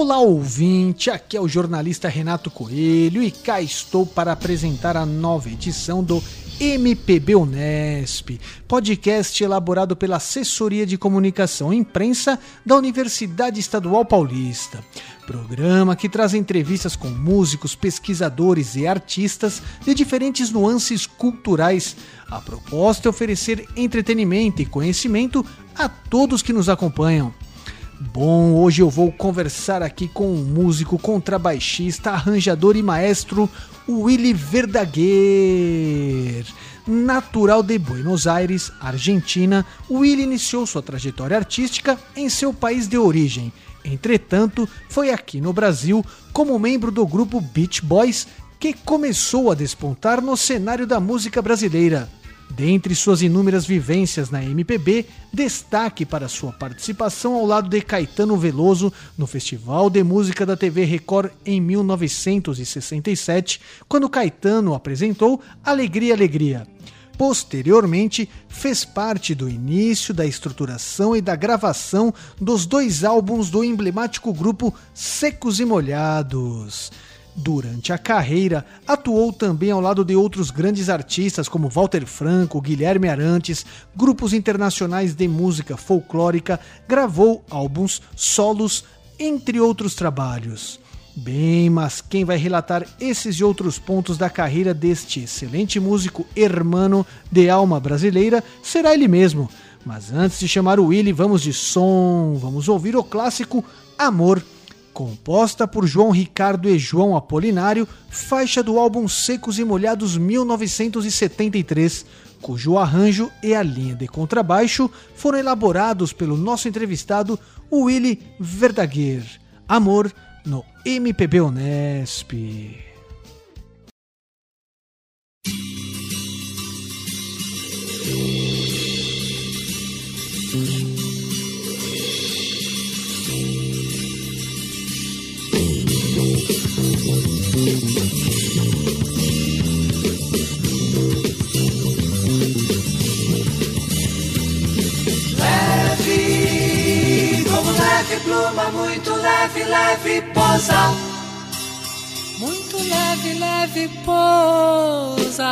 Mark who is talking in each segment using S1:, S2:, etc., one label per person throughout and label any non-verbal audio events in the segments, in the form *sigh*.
S1: Olá, ouvinte! Aqui é o jornalista Renato Coelho e cá estou para apresentar a nova edição do MPB Unesp, podcast elaborado pela Assessoria de Comunicação e Imprensa da Universidade Estadual Paulista. Programa que traz entrevistas com músicos, pesquisadores e artistas de diferentes nuances culturais. A proposta é oferecer entretenimento e conhecimento a todos que nos acompanham. Bom, hoje eu vou conversar aqui com o músico, contrabaixista, arranjador e maestro Willy Verdaguer. Natural de Buenos Aires, Argentina, Willy iniciou sua trajetória artística em seu país de origem. Entretanto, foi aqui no Brasil, como membro do grupo Beach Boys, que começou a despontar no cenário da música brasileira. Dentre suas inúmeras vivências na MPB, destaque para sua participação ao lado de Caetano Veloso no Festival de Música da TV Record em 1967, quando Caetano apresentou Alegria Alegria. Posteriormente, fez parte do início da estruturação e da gravação dos dois álbuns do emblemático grupo Secos e Molhados. Durante a carreira, atuou também ao lado de outros grandes artistas como Walter Franco, Guilherme Arantes, grupos internacionais de música folclórica, gravou álbuns solos, entre outros trabalhos. Bem, mas quem vai relatar esses e outros pontos da carreira deste excelente músico hermano de alma brasileira será ele mesmo. Mas antes de chamar o Willy, vamos de som, vamos ouvir o clássico Amor composta por João Ricardo e João Apolinário, faixa do álbum Secos e Molhados 1973, cujo arranjo e a linha de contrabaixo foram elaborados pelo nosso entrevistado Willy Verdaguer. Amor no MPB Unesp.
S2: Pluma, muito leve, leve posa.
S3: Muito leve, leve posa.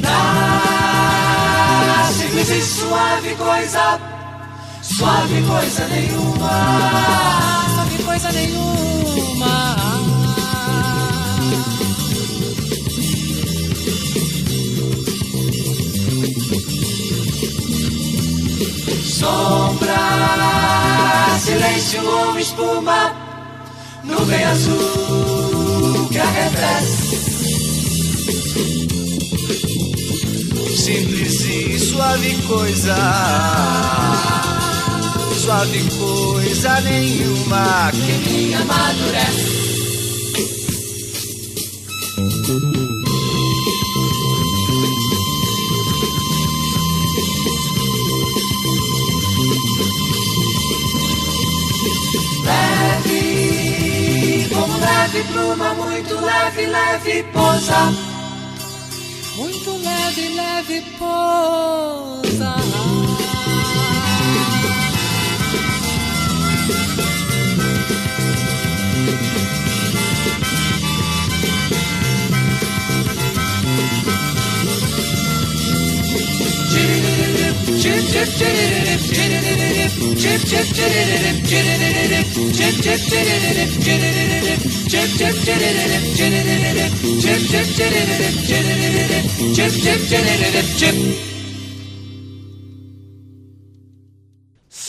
S2: Na simples e suave coisa, suave coisa nenhuma.
S3: Sabe coisa nenhuma.
S2: Sombra, silêncio ou espuma, nuvem azul que arrefece.
S4: Simples e suave coisa, suave coisa nenhuma.
S2: Que me amadurece. Leve pluma, muito leve, leve pousa.
S3: Muito leve, leve posa.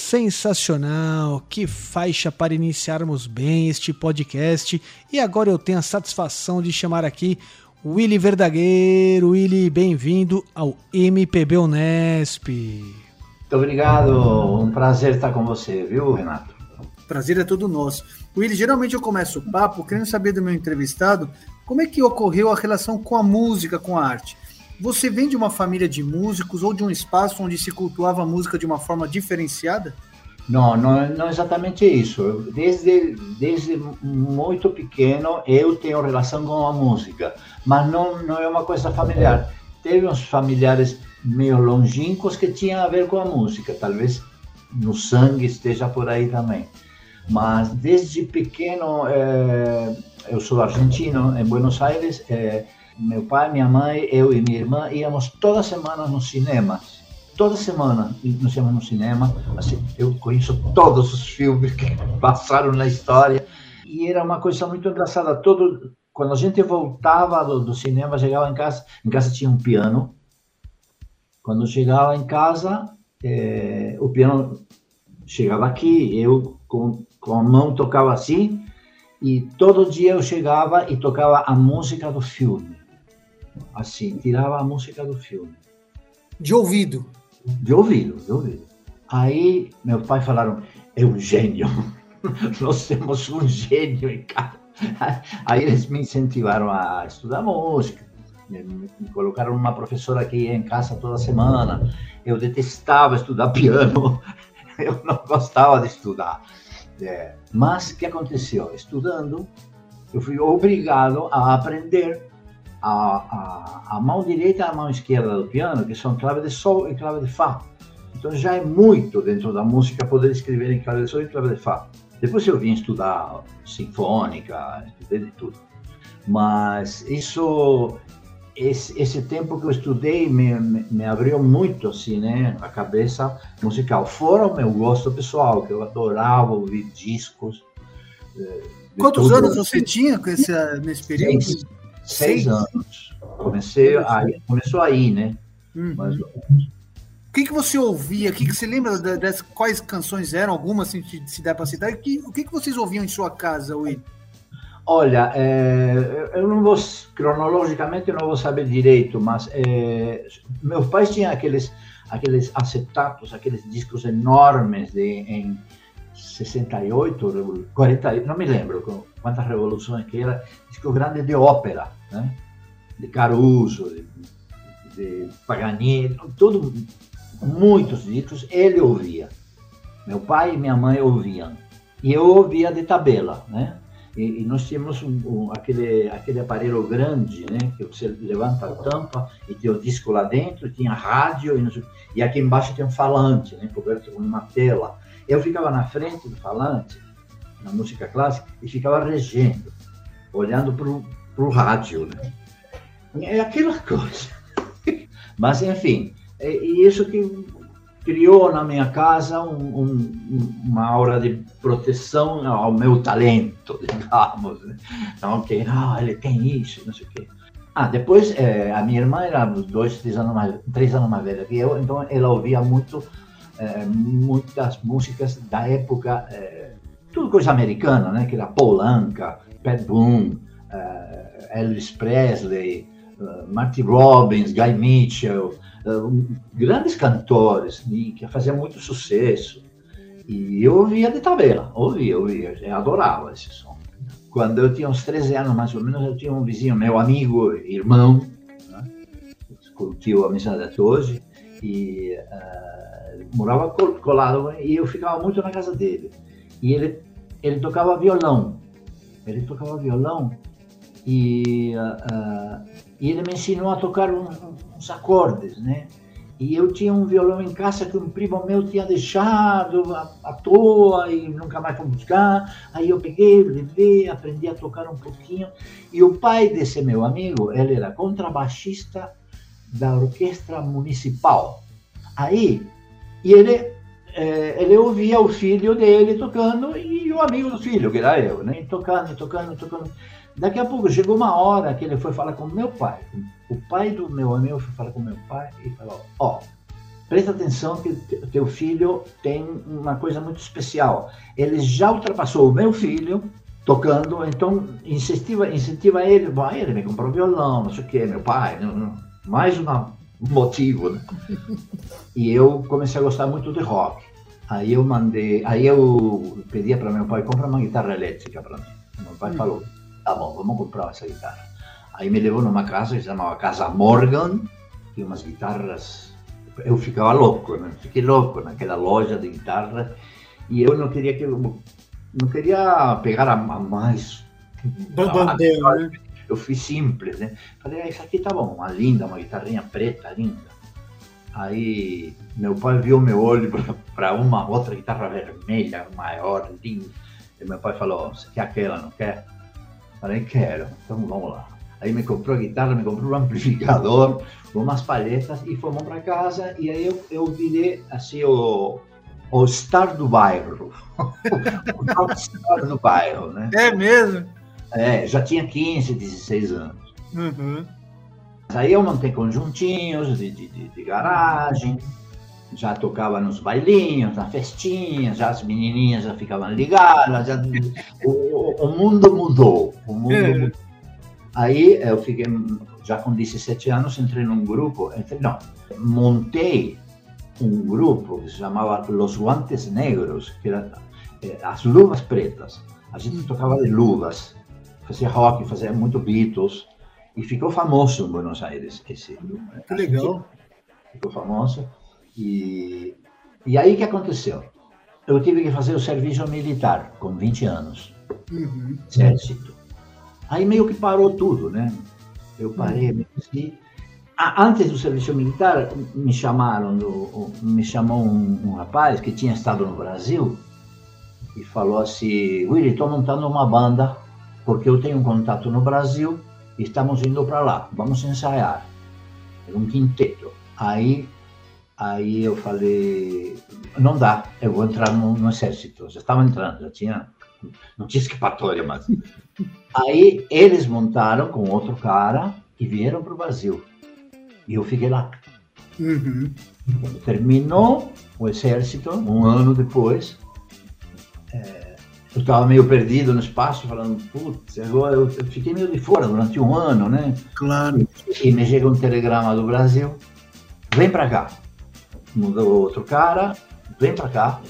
S1: Sensacional! Que faixa para iniciarmos bem este podcast. E agora eu tenho a satisfação de chamar aqui Willy Verdaguer. Willy, bem-vindo ao MPB Unesp.
S5: Muito obrigado, um prazer estar com você, viu, Renato?
S6: Prazer é todo nosso. Willy, geralmente eu começo o papo querendo saber do meu entrevistado como é que ocorreu a relação com a música, com a arte. Você vem de uma família de músicos ou de um espaço onde se cultuava a música de uma forma diferenciada?
S5: Não, não, não é exatamente isso. Desde, desde muito pequeno eu tenho relação com a música, mas não, não é uma coisa familiar. teve uns familiares meio longínquos que tinham a ver com a música, talvez no sangue esteja por aí também. Mas desde pequeno, é, eu sou argentino, em Buenos Aires, é, meu pai, minha mãe, eu e minha irmã íamos toda semana no cinema. Toda semana nós íamos no cinema. Assim, eu conheço todos os filmes que *laughs* passaram na história. E era uma coisa muito engraçada. Todo, quando a gente voltava do, do cinema, chegava em casa, em casa tinha um piano. Quando chegava em casa, é, o piano chegava aqui, eu com, com a mão tocava assim, e todo dia eu chegava e tocava a música do filme. Assim, tirava a música do filme.
S6: De ouvido.
S5: De ouvido, de ouvido. Aí, meus pais falaram, é um gênio. *laughs* Nós temos um gênio em casa. *laughs* Aí eles me incentivaram a estudar música. Me, colocaram uma professora que ia em casa toda semana. Eu detestava estudar *laughs* piano. Eu não gostava de estudar. É, mas o que aconteceu? Estudando, eu fui obrigado a aprender a, a, a, mão direita e a mão esquerda do piano, que são clave de sol e clave de fá. Então já é muito dentro da música poder escrever em clave de sol e clave de fá. Depois eu vim estudar sinfônica, estudei de tudo. Mas isso, esse, esse tempo que eu estudei me, me, me, abriu muito assim, né, a cabeça musical. Fora o meu gosto pessoal, que eu adorava ouvir discos.
S6: Eh, Quantos tudo. anos você tinha com esse, nesse período?
S5: Seis, seis, seis anos. Comecei aí, começou aí, né?
S6: Uhum. Mais ou menos que, que você ouvia? Que, que você lembra das quais canções eram? Algumas, assim, se der para citar? Que, o que, que vocês ouviam em sua casa, Will?
S5: Olha, é, eu não vou, cronologicamente, eu não vou saber direito, mas é, meus pais tinham aqueles, aqueles acetatos, aqueles discos enormes de, em 68, 40, não me lembro quantas revoluções que era, disco grande de ópera, né? de Caruso, de, de Paganini, tudo muitos discos, ele ouvia. Meu pai e minha mãe ouviam. E eu ouvia de tabela, né? E, e nós tínhamos um, um, aquele, aquele aparelho grande, né? Que você levanta a tampa e tem o disco lá dentro, tinha rádio, e, e aqui embaixo tem um falante, né? Coberto com uma tela. Eu ficava na frente do falante, na música clássica, e ficava regendo, olhando para o rádio, né? É aquela coisa. *laughs* Mas, enfim, e isso que criou na minha casa um, um, uma aura de proteção ao meu talento, *laughs* digamos. Né? Então, que ah, ele tem isso, não sei o quê. Ah, depois é, a minha irmã era dois, três anos mais, três anos mais velha que eu, então ela ouvia muito é, muitas músicas da época, é, tudo coisa americana, né? Que era Paul Anka, Pat Boone, Elvis Presley, Marty Robbins, Guy Mitchell, grandes cantores de, que faziam muito sucesso. E eu ouvia de tabela, ouvia, ouvia, eu adorava esse som. Quando eu tinha uns 13 anos, mais ou menos, eu tinha um vizinho, meu amigo, irmão, né? curtiu a amizade até hoje, e uh, morava colado, e eu ficava muito na casa dele. E ele, ele tocava violão, ele tocava violão, e, uh, uh, e ele me ensinou a tocar um, uns acordes, né? E eu tinha um violão em casa que um primo meu tinha deixado à, toa e nunca mais foi buscar. Aí eu peguei, levei, aprendi a tocar um pouquinho. E o pai desse meu amigo, ele era contrabaixista da orquestra municipal. Aí, e ele, é, ele ouvia o filho dele tocando e o amigo do filho, que era eu, né? Tocando, tocando, tocando. Daqui a pouco chegou uma hora que ele foi falar com meu pai. O pai do meu amigo foi falar com meu pai e falou: Ó, oh, presta atenção que teu filho tem uma coisa muito especial. Ele já ultrapassou o meu filho tocando, então incentiva, incentiva ele. Bom, ele me comprou violão, não sei o que, meu pai. Mais uma, um motivo, né? E eu comecei a gostar muito de rock. Aí eu mandei, aí eu pedia para meu pai comprar uma guitarra elétrica para mim. Meu pai hum. falou tá bom, vamos comprar essa guitarra. Aí me levou numa casa que se chamava Casa Morgan, tinha umas guitarras. Eu ficava louco, né? fiquei louco naquela loja de guitarra e eu não queria que não queria pegar a, a mais
S6: bandeira, né?
S5: eu fui simples, né? Falei, ah, isso aqui tá bom, uma linda, uma guitarrinha preta, linda. Aí meu pai viu meu olho para uma outra guitarra vermelha, maior, linda. E meu pai falou, você quer aquela, não quer? Falei, quero, então vamos lá. Aí me comprou a guitarra, me comprou um amplificador, umas palhetas e fomos para casa. E aí eu, eu virei assim o, o star do bairro. *laughs* o star do bairro, né?
S6: É mesmo?
S5: É, já tinha 15, 16 anos.
S6: Uhum.
S5: Aí eu montei conjuntinhos de, de, de, de garagem, já tocava nos bailinhos, na festinha, já as menininhas já ficavam ligadas, já, o, o, mundo mudou, o mundo
S6: É.
S5: mudou. Aí eu fiquei, já com 17 anos, entrei num grupo, entrei, não, montei um grupo que se chamava Los Guantes Negros, que era eh, as luvas pretas. A gente tocava de luvas, fazia rock, fazia muito Beatles, e ficou famoso em Buenos Aires esse grupo.
S6: Que legal.
S5: ficou famoso. E, e aí que aconteceu? Eu tive que fazer o serviço militar com 20 anos,
S6: Uhum.
S5: exército. Aí meio que parou tudo, né? Eu parei, me esqueci. Ah, antes do serviço militar, me chamaram, do- me chamou um, um rapaz que tinha estado no Brasil e falou assim: Willy, estou montando uma banda porque eu tenho um contato no Brasil e estamos indo para lá, vamos ensaiar. Era um quinteto. Aí, aí eu falei: não dá, eu vou entrar no, no exército. Já estava entrando, já tinha, não tinha escapatória mais. Aí eles montaram com outro cara e vieram para o Brasil. E eu fiquei lá.
S6: Uhum.
S5: Terminou o exército, um ano depois, eh, eu estava meio perdido no espaço, falando, putz, agora eu, eu fiquei meio de fora durante um ano, né?
S6: Claro.
S5: E me chega um telegrama do Brasil, vem para cá. Mudou outro cara, vem para cá.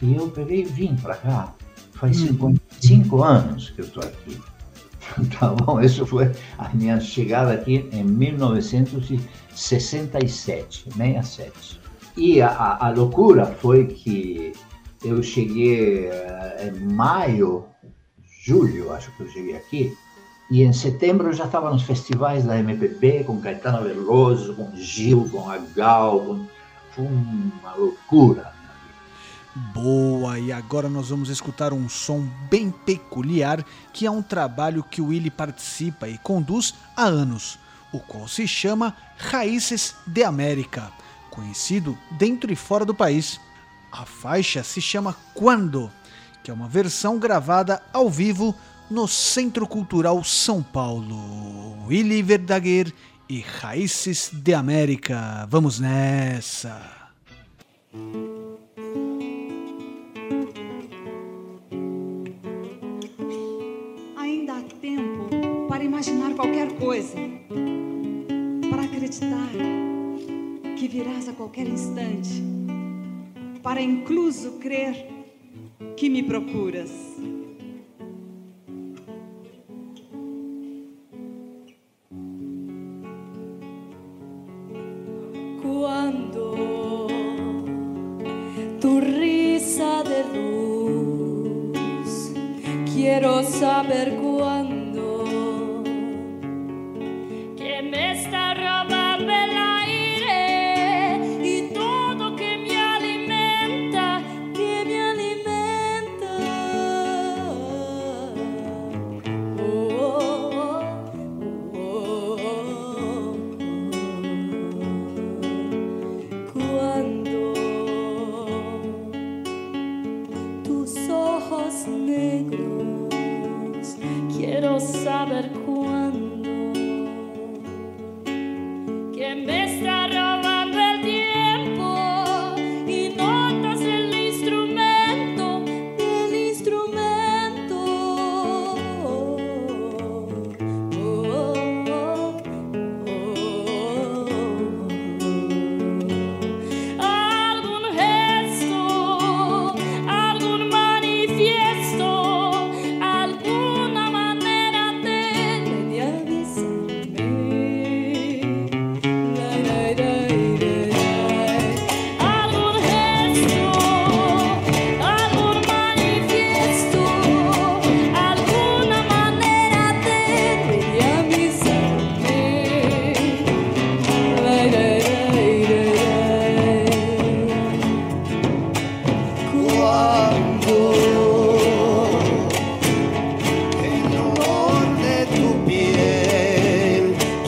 S5: E eu peguei e vim para cá. Faz 55 anos que eu estou aqui. *laughs* Tá bom? Isso foi a minha chegada aqui em 1967, 67. E a, a, loucura foi que eu cheguei eh, em maio, julho, acho que eu cheguei aqui, e em setembro eu já estava nos festivais da MPB, com Caetano Veloso, com Gil, com a Gal, com... uma loucura.
S1: Boa, e agora nós vamos escutar um som bem peculiar que é um trabalho que o Willy participa e conduz há anos, o qual se chama Raízes de América, conhecido dentro e fora do país. A faixa se chama Quando, que é uma versão gravada ao vivo no Centro Cultural São Paulo. Willy Verdaguer e Raízes de América. Vamos nessa!
S7: Ainda há tempo para imaginar qualquer coisa, para acreditar que virás a qualquer instante, para incluso crer que me procuras.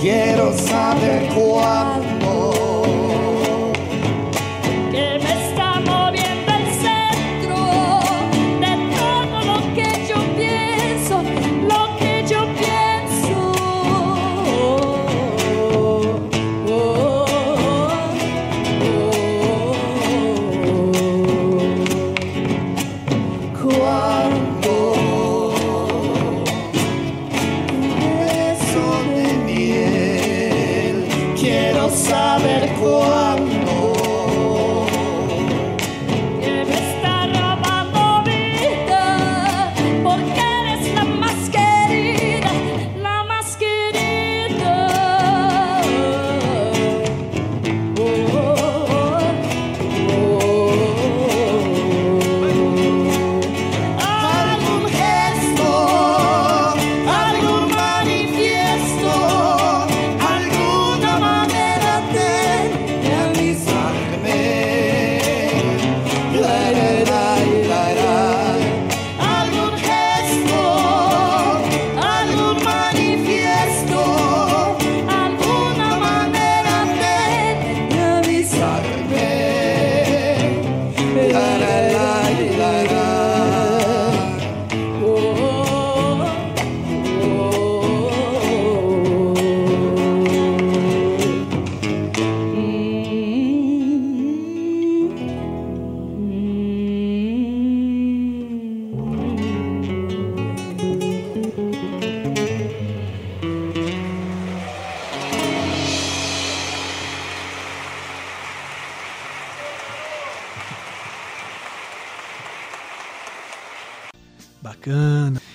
S3: Quiero saber
S1: cuál.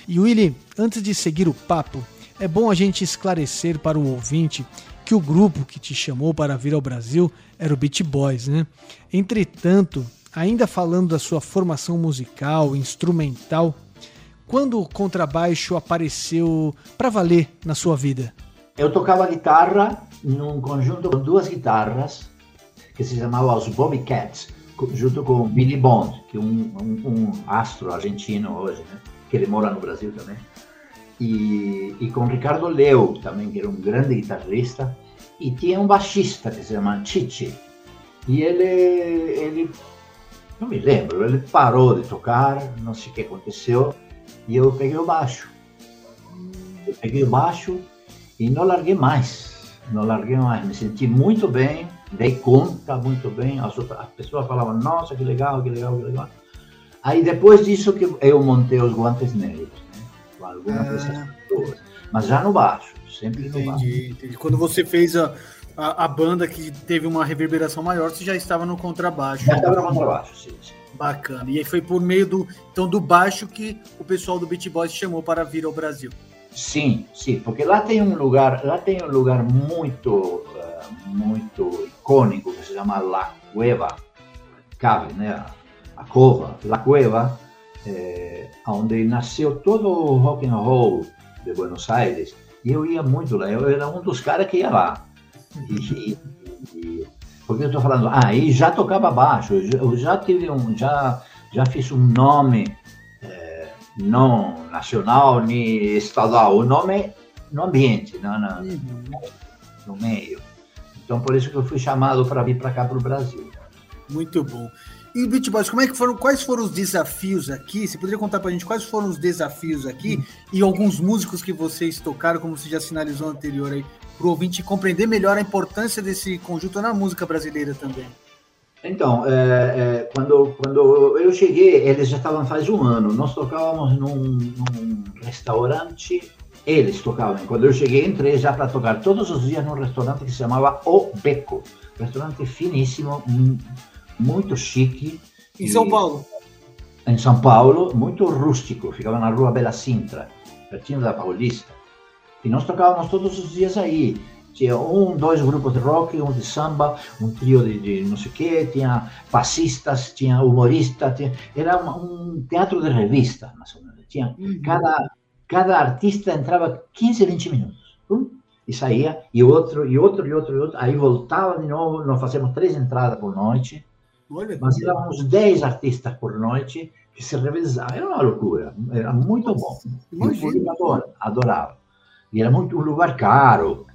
S1: E Willy, antes de seguir o papo, é bom a gente esclarecer para o ouvinte que o grupo que te chamou para vir ao Brasil era o Beat Boys, né? Entretanto, ainda falando da sua formação musical, instrumental, quando o contrabaixo apareceu para valer na sua vida?
S5: Eu tocava guitarra num conjunto com duas guitarras que se chamava os Bobcats, junto com Billy Bond, que é um, um, um astro argentino hoje, né? Que ele mora no Brasil também. E, e, com Ricardo Leo também, que era um grande guitarrista, e tinha um baixista que se chama Chichi. E ele, ele, não me lembro, ele parou de tocar, não sei o que aconteceu, e eu peguei o baixo. Eu peguei o baixo e não larguei mais, não larguei mais, me senti muito bem, dei conta muito bem, as, outras, as pessoas falavam, nossa, que legal, que legal, que legal. Aí depois disso que eu montei os guantes negros com algumas dessas
S6: Ah.
S5: pessoas. Mas já no baixo, sempre no baixo.
S6: Entendi, entendi. Quando você fez a, a, a banda que teve uma reverberação maior, você já estava no contrabaixo.
S5: Já estava no contrabaixo, sim, sim.
S6: Bacana. E aí foi por meio do, então, do baixo que o pessoal do Beat Boys chamou para vir ao Brasil.
S5: Sim, sim, porque lá tem um lugar, lá tem um lugar muito, eh, muito icônico que se chama La Cueva, cave, né? A, cova, La Cueva, eh, onde nasceu todo o rock and roll de Buenos Aires. E eu ia muito lá, eu era um dos caras que ia lá. E, e, porque eu estou falando, ah, e já tocava baixo, eu já, tive um, já, já fiz um nome eh, não nacional nem estadual, o nome no ambiente, não, na- no meio. Então por isso que eu fui chamado para vir para cá para o Brasil.
S6: Muito bom. E Beat Boys, como é que foram, quais foram os desafios aqui? Você poderia contar pra gente quais foram os desafios aqui e alguns músicos que vocês tocaram, como você já sinalizou anterior aí, pro ouvinte compreender melhor a importância desse conjunto na música brasileira também.
S5: Então, é, é, quando, quando eu cheguei, eles já estavam faz um ano. Nós tocávamos num, num restaurante, eles tocavam. Quando eu cheguei, entrei já para tocar todos os dias num restaurante que se chamava O Beco. Restaurante finíssimo, muito chique.
S6: Em
S5: E-
S6: São Paulo.
S5: em São Paulo, muito rústico, ficava na rua Bela Sintra, pertinho da Paulista. E nós tocávamos todos os dias aí. Tinha um, dois grupos de rock, um de samba, um trio de, de não sei o quê, tinha passistas, tinha humoristas, tinha... era uma- um teatro de revista, mais ou menos. Tinha cada, cada artista entrava 15, 20 minutos. Pum, e saía, e outro, e outro, e outro, e outro. Aí voltava de novo, nós fazíamos três entradas por noite.
S6: Olha,
S5: Mas eram uns 10 artistas por noite que se revezavam. Era uma loucura. Era muito bom. E o
S6: Imagino.
S5: público adora- adorava. E era muito um lugar caro.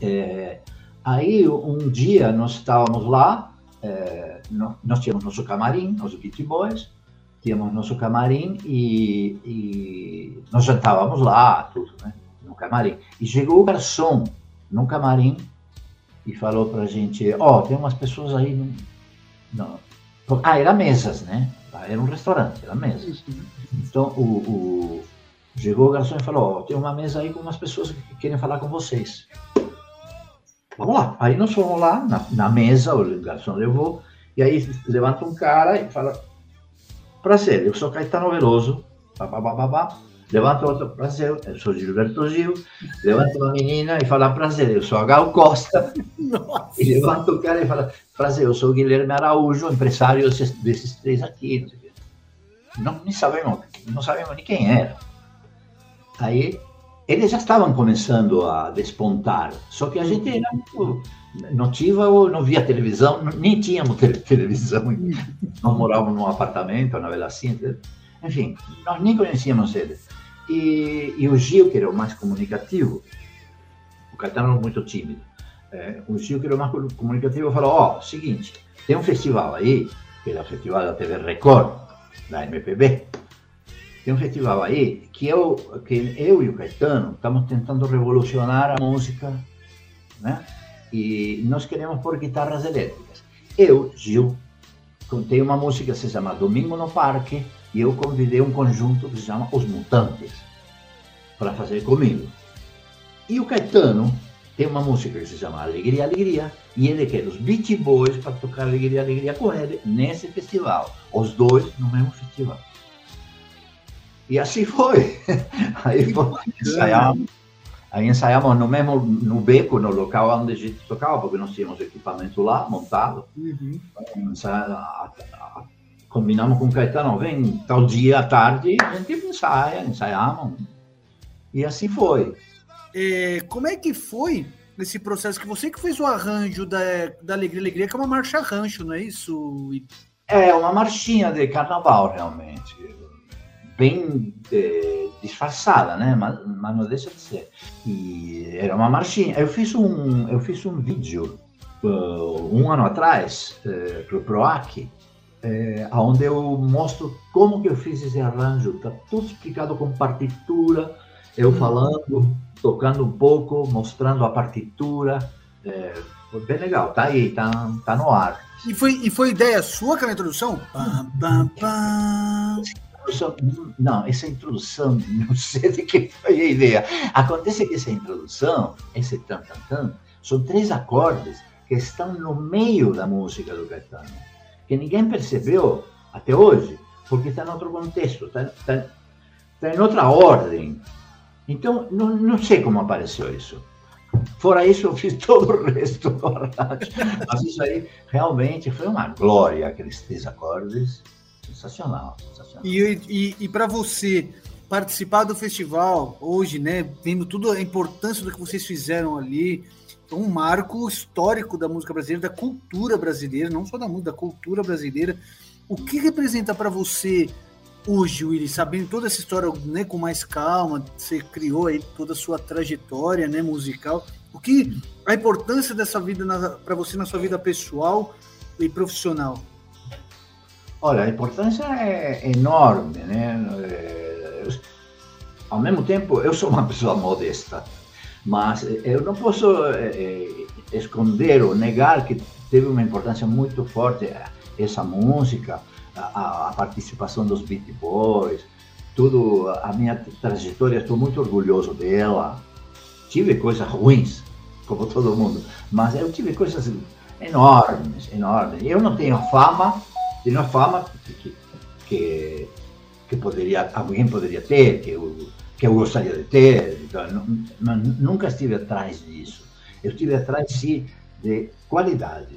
S5: É, aí, um dia, nós estávamos lá, é, nós, tínhamos nosso camarim, os Beat Boys, tínhamos nosso camarim e, e nós jantávamos lá, tudo, né? No camarim. E chegou o garçom no camarim e falou pra gente, ó, tem umas pessoas aí não. Ah, era mesas, né? Ah, Era um restaurante, era mesas. Então, o, o- chegou o garçom e falou: Ó, tem uma mesa aí com umas pessoas que querem falar com vocês. Vamos lá. Aí nós fomos lá na, na mesa, o garçom levou, e aí levanta um cara e fala: Prazer, eu sou Caetano Veloso. Pá, pá, pá. Levanta outro, prazer, eu sou Gilberto Gil. Levanta uma menina e fala: Prazer, eu sou a Gal Costa. *laughs*
S6: Nossa.
S5: E levanta o cara e fala: Prazer, eu sou o Guilherme Araújo, empresário desses, desses três aqui. Não, o nem sabemos, não sabemos nem quem era. Aí eles já estavam começando a despontar, só que a gente era muito notiva ou não via televisão, nem tínhamos *laughs* tele- televisão. Nós morávamos num apartamento na Bela Sintra. Enfim, nós nem conhecíamos eles. E, e o Gil, que era o mais comunicativo, o Caetano era muito tímido. É, o Gil, que era o mais co- comunicativo, falou: Ó, seguinte, tem um festival aí, que é o festival da TV Record, da MPB. Tem um festival aí que eu, que eu e o Caetano estamos tentando revolucionar a música, né? E nós queremos pôr guitarras elétricas. Eu, Gil, contei uma música que se chama Domingo no Parque e eu convidei um conjunto que se chama Os Mutantes para fazer comigo. E o Caetano tem uma música que se chama Alegria, Alegria e ele quer os Beach Boys para tocar Alegria, Alegria com ele nesse festival. Os dois no mesmo festival. E assim foi. *laughs* Aí foi, ensaiamos, aí ensaiamos no mesmo no beco, no local onde a gente tocava, porque nós tínhamos equipamento lá montado.
S6: Uhum.
S5: Ensaia- combinamos com o Caetano, vem tal dia à tarde, a gente ensaia, ensaiamos. E assim foi.
S6: É, como é que foi esse processo que você que fez o arranjo da, da Alegria Alegria, que é uma marcha rancho, não é isso?
S5: É uma marchinha de carnaval, realmente. Bem eh, disfarçada, né? Mas, mas não deixa de ser. E era uma marchinha. Eu fiz um, eu fiz um vídeo uh, um ano atrás uh, para o PROAC, eh, onde eu mostro como que eu fiz esse arranjo. Está tudo explicado com partitura, eu falando, tocando um pouco, mostrando a partitura. Eh, foi bem legal. Tá aí, tá, tá no ar.
S6: E foi, e foi ideia sua aquela introdução? Pam, pam, pam.
S5: introdução- Não, essa introdução, *laughs* não sei de quem foi a ideia. Acontece que essa introdução, esse tan tan tan, são três acordes que estão no meio da música do Caetano, que ninguém percebeu até hoje, porque está em outro contexto, está, está, está em outra ordem. Então, não, não sei como apareceu isso. Fora isso, eu fiz *laughs* todo o resto do arranjo. Mas isso aí realmente foi uma glória, aqueles três acordes. Sensacional, sensacional.
S6: E, e, e para você participar do festival hoje, né, vendo tudo a importância do que vocês fizeram ali, um marco histórico da música brasileira, da cultura brasileira, não só da música, da cultura brasileira. O que representa para você hoje, Willy, sabendo toda essa história né, com mais calma, você criou aí toda a sua trajetória né, musical, o que a importância dessa vida para você na sua vida pessoal e profissional?
S5: Olha, a importância é enorme, né? É, Ao mesmo tempo, eu sou uma pessoa modesta, mas eu não posso é, esconder ou negar que teve uma importância muito forte essa música, a, a participação dos Beat Boys, tudo, a minha trajetória, estou muito orgulhoso dela. Tive coisas ruins, como *laughs* todo mundo, mas eu tive coisas enormes, enormes. Eu não tenho fama, tenho fama que, que, que poderia, alguém poderia ter, que eu, que eu gostaria de ter, então, não, mas nunca estive atrás disso. Eu estive atrás, sim, de qualidade.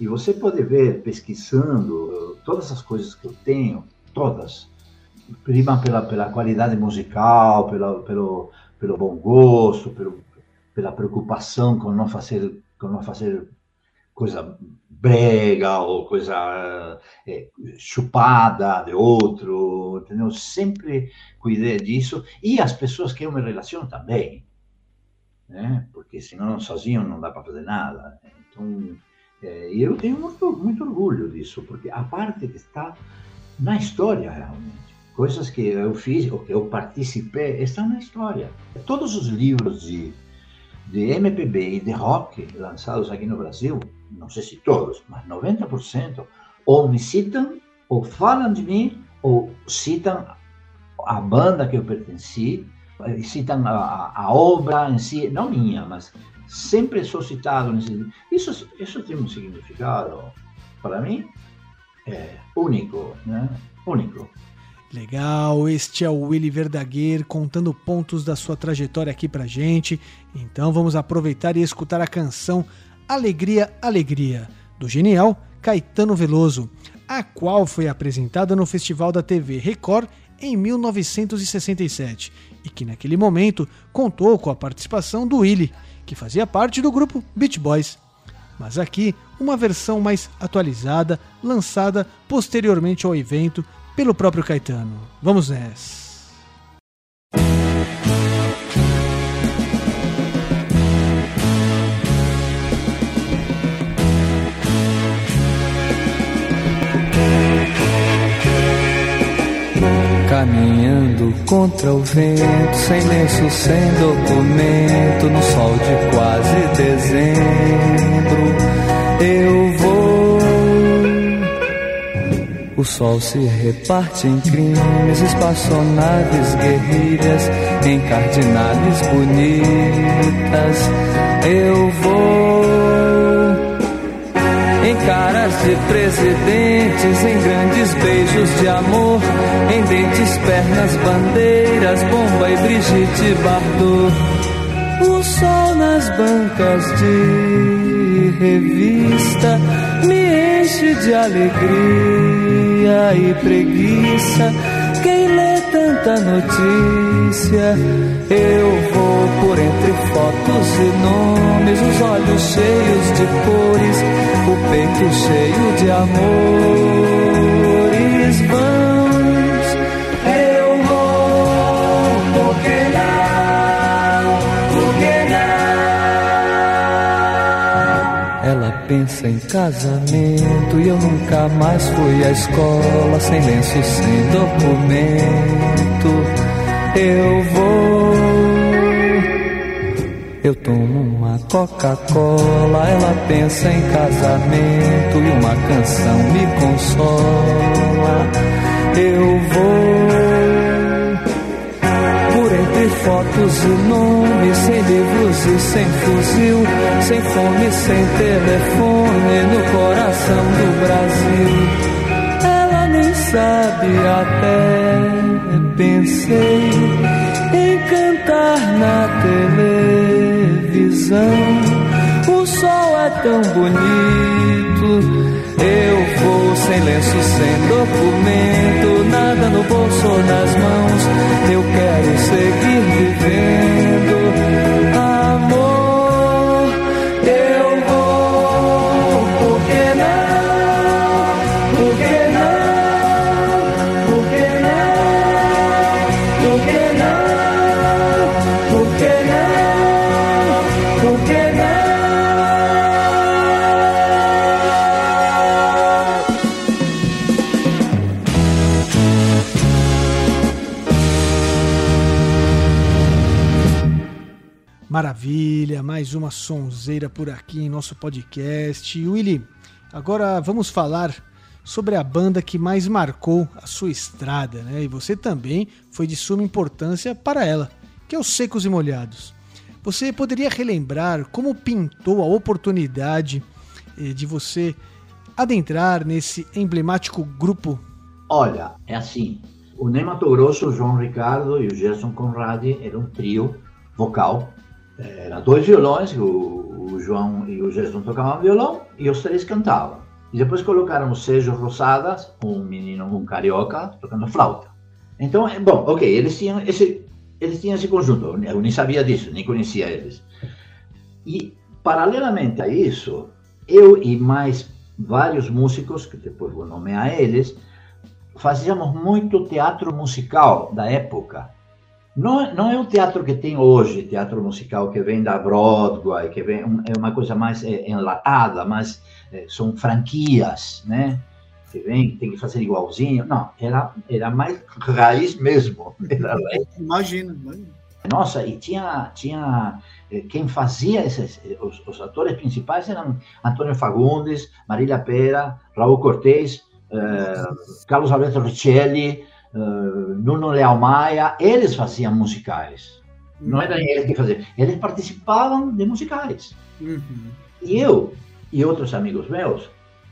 S5: E você pode ver, pesquisando, todas as coisas que eu tenho, todas, prima pela, pela qualidade musical, pela, pelo, pelo bom gosto, pelo, pela preocupação com não fazer, com não fazer coisa brega ou coisa é, chupada de outro, entendeu? Sempre cuidei disso e as pessoas que eu me relaciono também, né? Porque senão sozinho não dá para fazer nada. Então, é, eu tenho muito, muito orgulho disso, porque a parte que está na história realmente coisas que eu fiz ou que eu participei estão na história. Todos os livros de, de MPB e de rock lançados aqui no Brasil, não sei se todos, mas 90%, ou me citam, ou falam de mim, ou citam a banda que eu pertenci, citam a, a obra em si, não minha, mas sempre sou citado nesse isso isso tem um significado para mim é único né? Único.
S1: Legal, este é o Willy Verdaguer contando pontos da sua trajetória aqui pra gente. Então vamos aproveitar e escutar a canção Alegria, Alegria, do genial Caetano Veloso, a qual foi apresentada no Festival da TV Record em 1967 e que naquele momento contou com a participação do Willy, que fazia parte do grupo Beach Boys. Mas aqui, uma versão mais atualizada, lançada posteriormente ao evento pelo próprio Caetano. Vamos nessa.
S8: Contra o vento, sem lenço, sem documento, no sol de quase dezembro, eu vou. O sol se reparte em crimes, espaçonaves, guerrilhas, em cardinales bonitas. Eu vou caras de presidentes, em grandes beijos de amor, em dentes, pernas, bandeiras, bomba e Brigitte Bardot. O sol nas bancas de revista me enche de alegria e preguiça. Tanta notícia, eu vou por entre fotos e nomes, os olhos cheios de cores, o peito cheio de amores pensa em casamento e eu nunca mais fui à escola, sem lenço, sem documento. Eu vou. Eu tomo uma Coca-Cola, ela pensa em casamento e uma canção me consola. Eu vou entre fotos e nomes, sem livros e sem fuzil, sem fome, sem telefone, no coração do Brasil. Ela nem sabe até pensei em cantar na televisão. O sol é tão bonito. Eu vou sem lenço, sem documento, nada no bolso ou nas mãos. Eu quero seguir vivendo.
S1: Sonzeira por aqui em nosso podcast. Willy, agora vamos falar sobre a banda que mais marcou a sua estrada, né? E você também foi de suma importância para ela, que é os Secos e Molhados. Você poderia relembrar como pintou a oportunidade eh, de você adentrar nesse emblemático grupo?
S5: Olha, é assim. O Ney Mato Grosso, o João Ricardo e o Gerson Conradi eram um trio vocal. Eh, Era dois violões, o, o João e o Gerson tocavam violão e os três cantavam. E depois colocaram o Sérgio Rosadas, um menino, um carioca, tocando flauta. Então, eh, bom, ok, eles tinham esse, eles tinham esse conjunto, eu nem sabia disso, nem conhecia eles. E, paralelamente a isso, eu e mais vários músicos, que depois vou nomear eles, fazíamos muito teatro musical da época. Não, não é o teatro que tem hoje, teatro musical que vem da Broadway, que vem, um- é uma coisa mais é, enlatada, mas é, são franquias, né? Que vem, tem que fazer igualzinho. Não, era, era mais raiz mesmo. *laughs* Era raiz.
S6: Imagina, imagina.
S5: Nossa, e tinha, tinha eh, quem fazia esses, os, os atores principais eram Antônio Fagundes, Marília Pera, Raul Cortez, eh, Carlos Alberto Riccielli, eh, Nuno Leal Maia, eles faziam musicais. Não eram eles que faziam, eles participavam de musicais.
S6: Uhum.
S5: E eu e outros amigos meus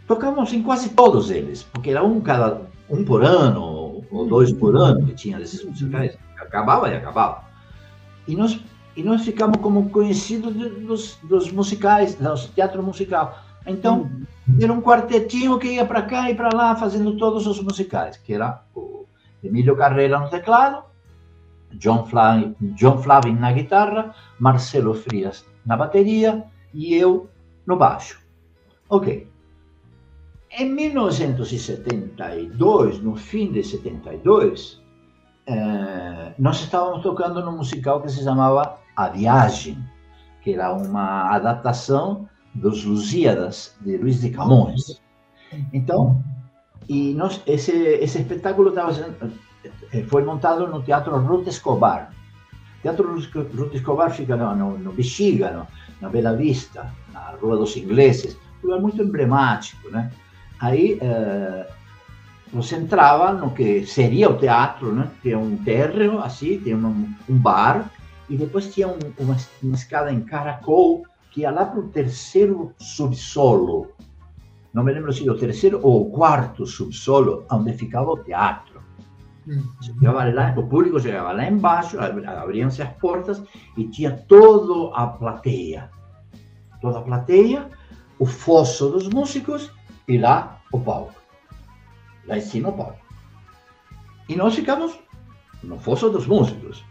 S5: tocávamos em quase todos eles, porque era um cada um por ano ou dois por ano que tinha desses musicais. Acabava e acabava. E nós e nós ficamos como conhecidos dos, dos musicais, dos teatro musical. Então era um quartetinho que ia para cá e para lá fazendo todos os musicais, que era o Emílio Carreira no teclado, John Flavin, John Flavin na guitarra, Marcelo Frias na bateria e eu no baixo. Ok. Em 1972, no fim de 72, eh, nós estávamos tocando num musical que se chamava A Viagem, que era uma adaptação dos Lusíadas de Luiz de Camões. Então, nós, esse, esse espetáculo estava sendo, eh, foi montado no Teatro Ruth Escobar. Teatro Ruth Escobar fica no, no, no Bexiga, no, na Bela Vista, na Rua dos Ingleses, um lugar muito emblemático, né? Aí eh, você entrava no que seria o teatro, né? Tinha um térreo, assim, tinha um, bar, e depois tinha um, uma, uma escada em caracol que ia lá para o terceiro subsolo. Não me lembro se o terceiro ou o quarto subsolo, onde ficava o teatro. Lá, o público chegava lá embaixo, ab- abriam-se as portas e tinha toda a plateia. Toda a plateia, o fosso dos músicos e lá o palco. Lá em cima o palco. E nós ficamos no fosso dos músicos,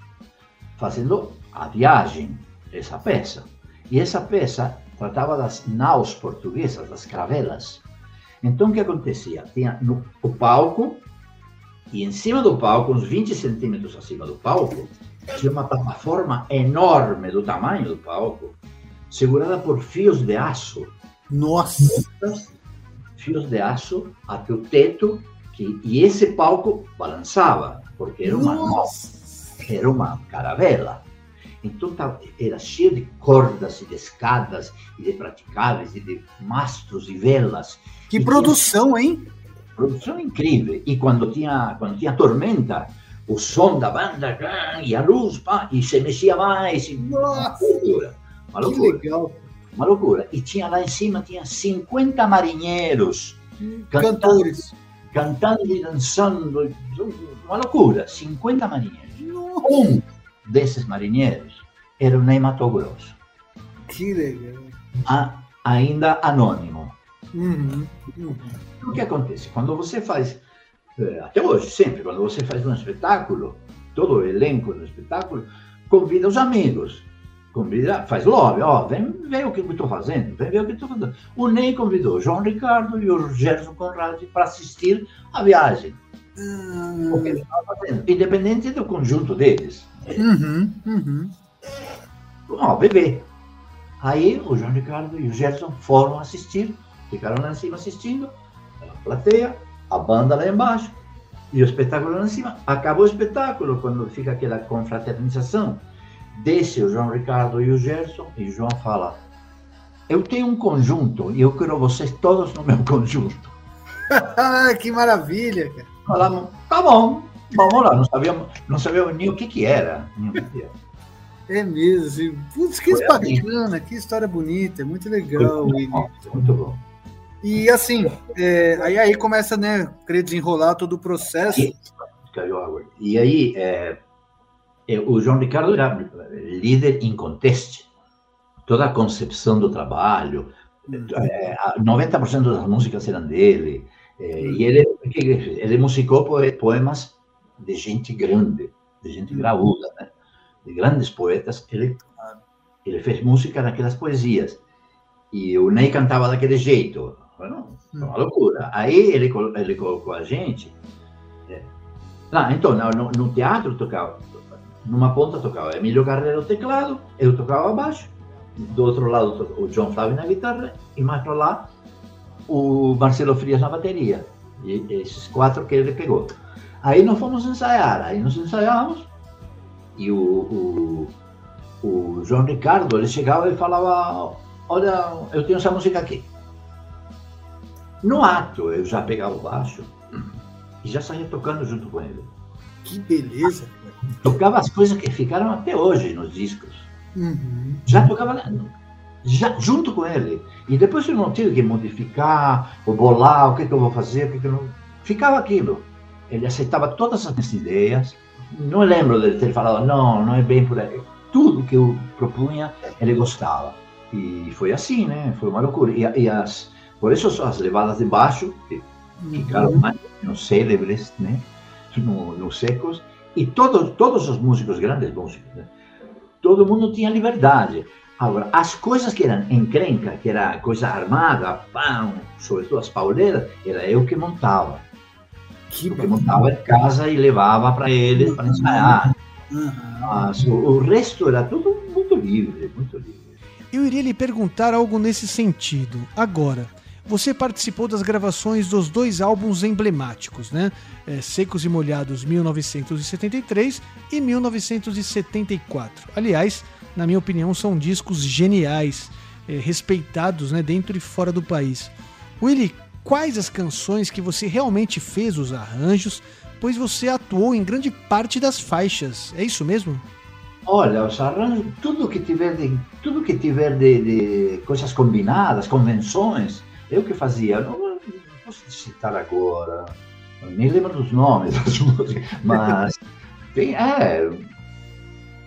S5: fazendo a viagem dessa peça. E essa peça tratava das naus portuguesas, das cravelas. Então o que acontecia? Tinha no, o palco, e em cima do palco, uns 20 centímetros acima do palco, tinha uma plataforma enorme do tamanho do palco, segurada por fios de aço.
S6: Nossa.
S5: Fios de aço até o teto, que, e esse palco balançava, porque era uma nau era uma caravela. Então tava- era cheio de cordas e de escadas e de praticáveis e de mastros e velas.
S6: Que
S5: E
S6: produção, hein?
S5: tinha- Produção incrível. E quando tinha, quando tinha tormenta, o som da banda e a luz, pá, e se mexia mais. E, uma
S6: Nossa,
S5: loucura. Uma
S6: que
S5: loucura.
S6: legal.
S5: Uma loucura. E tinha lá em cima, tinha 50 marinheiros cantando,
S6: Cantores.
S5: cantando e dançando. Uma loucura. 50 marinheiros. Um desses marinheiros era o Ney Mato Grosso,
S6: Que legal.
S5: a- ainda anônimo.
S6: Uhum, uhum.
S5: O que acontece? Quando você faz, eh, até hoje, sempre, quando você faz um espetáculo, todo o elenco do espetáculo convida os amigos, convida, faz lobby, ó, vem ver o que eu estou fazendo, vem ver o que eu estou fazendo. O Ney convidou o João Ricardo e o Gerson Conradi para assistir a viagem, o que ele estava fazendo, independente do conjunto deles.
S6: Uhum, uhum.
S5: Ó, bebê. Aí o João Ricardo e o Gerson foram assistir, ficaram lá em cima assistindo, a plateia, a banda lá embaixo, e o espetáculo lá em cima. Acabou o espetáculo, quando fica aquela confraternização, desce o João Ricardo e o Gerson, e o João fala, eu tenho um conjunto, e eu quero vocês todos no meu conjunto. *laughs*
S6: Ah, que maravilha, cara.
S5: Falamos, tá bom, vamos lá, não sabíamos, não sabíamos nem o que que era. era.
S6: É mesmo. Putz, que
S5: Foi assim.
S6: bacana, que história bonita, muito legal.
S5: Muito bom, muito bom.
S6: E assim, é, aí, aí começa, né, querer desenrolar todo o processo.
S5: E- aí, é, é, o João Ricardo era líder em conteste. Toda a concepção do trabalho, é, a- 90% das músicas eram dele. é, e ele, ele musicou poe- poemas de gente grande, de gente graúda, né? de grandes poetas. Ele, ele fez música naquelas poesias. E o Ney cantava daquele jeito. Bueno, foi uma loucura. Aí ele, ele colocou a gente ah, então, no, no- teatro tocava, numa ponta tocava Emílio Carreiro no teclado, eu tocava baixo, do outro lado o João Flávio na guitarra, e mais para lá o Marcelo Frias na bateria. E esses quatro que ele pegou. Aí nós fomos ensaiar, aí nós ensaiamos, e o, o, o João Ricardo, ele chegava e falava, olha, eu tenho essa música aqui. No ato, eu já pegava o baixo e já saía tocando junto com ele.
S6: Que beleza, cara.
S5: Tocava as coisas que ficaram até hoje nos discos.
S6: Uhum.
S5: Já tocava já, junto com ele. E depois eu não tive que modificar, ou bolar, o que, que eu vou fazer, o que, que eu não... Ficava aquilo. Ele aceitava todas as minhas ideias. Não lembro dele ter falado, não, não é bem por aí. Tudo que eu propunha, ele gostava. E foi assim, né? Foi uma loucura. E, e as, por isso as levadas de baixo que ficaram mais ou menos célebres, né? No, nos secos. E todos, todos os músicos, grandes músicos, né? todo mundo tinha liberdade. Agora, as coisas que eram encrenca, que era coisa armada, pão, sobretudo as pauleiras, era eu que montava.
S6: Que
S5: Eu que montava em casa e levava para eles para ensaiar.
S6: Uhum.
S5: Mas o, o resto era tudo muito livre, muito livre.
S1: Eu iria lhe perguntar algo nesse sentido. Agora, você participou das gravações dos dois álbuns emblemáticos, né? É, Secos e Molhados 1973 e 1974. Aliás, na minha opinião, são discos geniais, é, respeitados né, dentro e fora do país. Willy, quais as canções que você realmente fez os arranjos, pois você atuou em grande parte das faixas? É isso mesmo?
S5: Olha, os arranjos, tudo que tiver de, tudo que tiver de, de coisas combinadas, convenções, Eu que fazia, não, não posso citar agora, nem lembro dos nomes *laughs* das músicas, mas tem, é,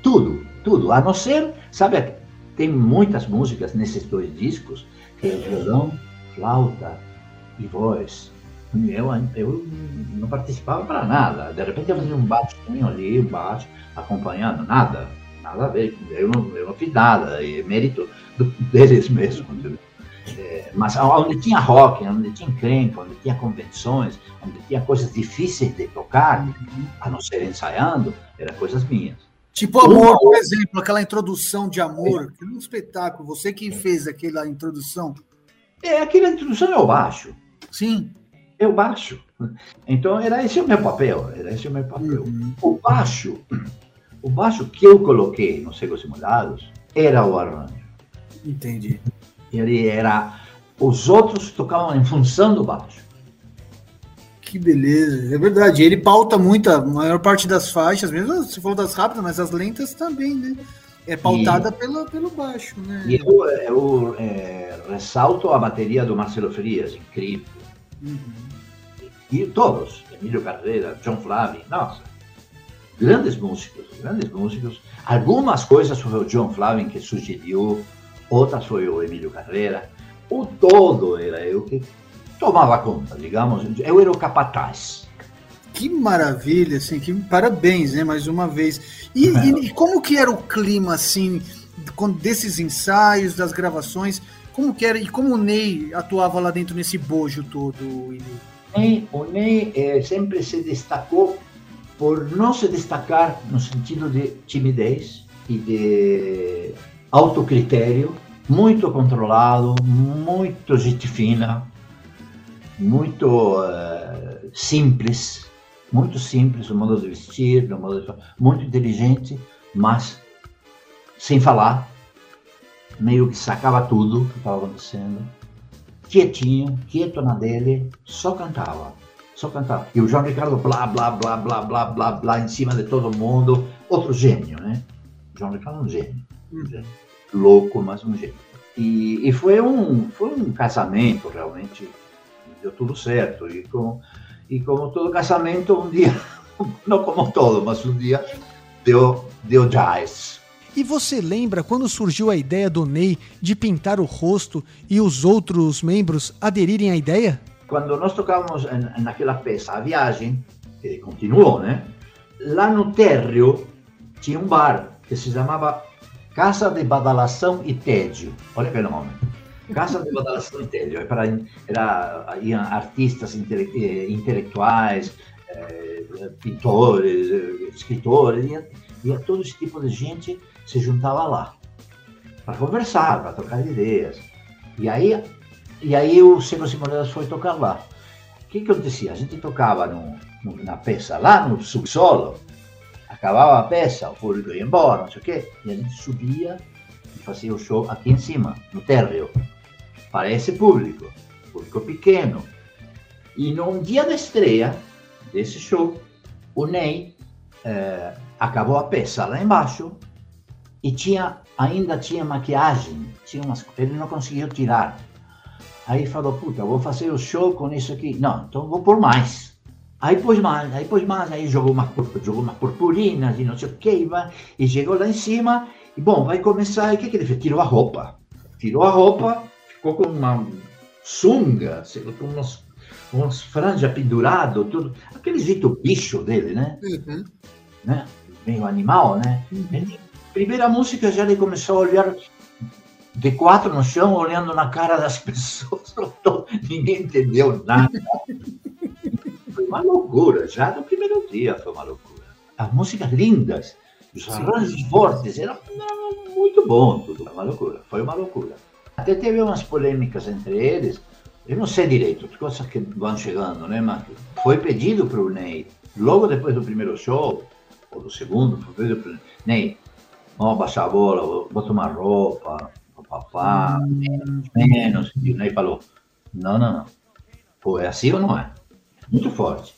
S5: tudo, tudo, a não ser, sabe, tem muitas músicas nesses dois discos, que é violão, flauta e voz. Eu, eu não participava para nada. De repente eu fazia um baixo ali, um baixo, acompanhando, nada, nada a ver. Eu não, eu não fiz nada, é mérito do, *laughs* deles mesmo. É, mas onde tinha rock, onde tinha encrenca, onde tinha convenções, onde tinha coisas difíceis de tocar, a não ser ensaiando, eram coisas minhas.
S6: Tipo Amor, por exemplo, aquela introdução de Amor, que é um espetáculo. Você que fez aquela introdução.
S5: É, aquela introdução é o baixo.
S6: Sim.
S5: O baixo. Então, era esse o meu papel. Era esse o meu papel. Uhum. O baixo, o baixo que eu coloquei nos Cegos Simulados era o arranjo.
S6: Entendi.
S5: Ele era. Os outros tocavam em função do baixo.
S6: Que beleza, é verdade. Ele pauta muito a maior parte das faixas, mesmo você falou das rápidas, mas as lentas também, né? É pautada e, pela, pelo baixo, né?
S5: E eu, eu é, ressalto a bateria do Marcelo Frias, incrível. Uhum. E todos, Emílio Carreira, John Flavin, nossa, grandes músicos, grandes músicos. Algumas coisas foi o John Flavin que sugeriu, outras foi o Emílio Carreira. O todo era eu que tomava conta, digamos. Eu era o capataz.
S6: Que maravilha, assim, que parabéns, né, mais uma vez. E, é. e como que era o clima, assim, desses ensaios, das gravações? Como que era e como o Ney atuava lá dentro nesse bojo todo,
S5: Ney, o Ney eh, sempre se destacou por não se destacar no sentido de timidez e de autocritério, muito controlado, muito gente fina, muito uh, simples, muito simples o modo de vestir, o modo de... muito inteligente, mas sem falar, meio que sacava tudo que estava acontecendo, quietinho, quieto na dele, só cantava, só cantava. E o João Ricardo blá, blá, blá, blá, blá, blá, blá, em cima de todo mundo, outro gênio, né? O João Ricardo é um gênio, um gênio. louco, mas um gênio. E, e foi, um, foi um casamento realmente deu tudo certo. E como, e como todo casamento, um dia, *laughs* não como todo, mas um dia deu, deu jazz.
S1: E você lembra quando surgiu a ideia do Ney de pintar o rosto e os outros membros aderirem à ideia?
S5: Quando nós tocávamos naquela peça, A Viagem, que continuou, né? Lá no térreo tinha um bar que se chamava Casa de Badalação e Tédio. Olha que nome. Casa de Badalação e Tédio. Era, era, iam artistas intele, eh, intelectuais, eh, pintores, eh, escritores, ia, ia todo esse tipo de gente se juntava lá para conversar, para trocar ideias. E aí, e aí o Seco Simonedas foi tocar lá. O que, que acontecia? A gente tocava no, no, na peça lá no subsolo, acabava a peça, o público ia embora, não sei o quê, e a gente subia e fazia o show aqui em cima, no térreo, para esse público, público pequeno. E num dia da estreia desse show, o Ney eh, acabou a peça lá embaixo e tinha ainda tinha maquiagem, tinha umas, ele não conseguiu tirar. Aí falou, puta, vou fazer o show com isso aqui. Não, então vou por mais. Aí pôs mais, aí pôs mais, aí jogou uma, jogou uma purpurina e não sei o que, e chegou lá em cima, e bom, vai começar, e o que, que ele fez? Tirou a roupa. Tirou a roupa, ficou com uma sunga, com umas, umas franjas pendurado, tudo. Aquele jeito bicho dele, né? Uhum. né? Meio animal, né? Uhum. Primeira música já ele começou a olhar de quatro no chão, olhando na cara das pessoas. *laughs* Ninguém entendeu nada. Foi uma loucura, já no primeiro dia foi uma loucura. As músicas lindas, os arranjos fortes, era, muito bom tudo. Uma loucura, foi uma loucura. Até teve umas polêmicas entre eles, eu não sei direito, coisas que vão chegando, né? Mas foi pedido para o Ney, logo depois do primeiro show, ou do segundo, para o Ney, vamos baixar a bola, vou tomar roupa, papá, menos, menos. E o Ney falou, não, não, não. Pô, é assim ou não é? Muito forte.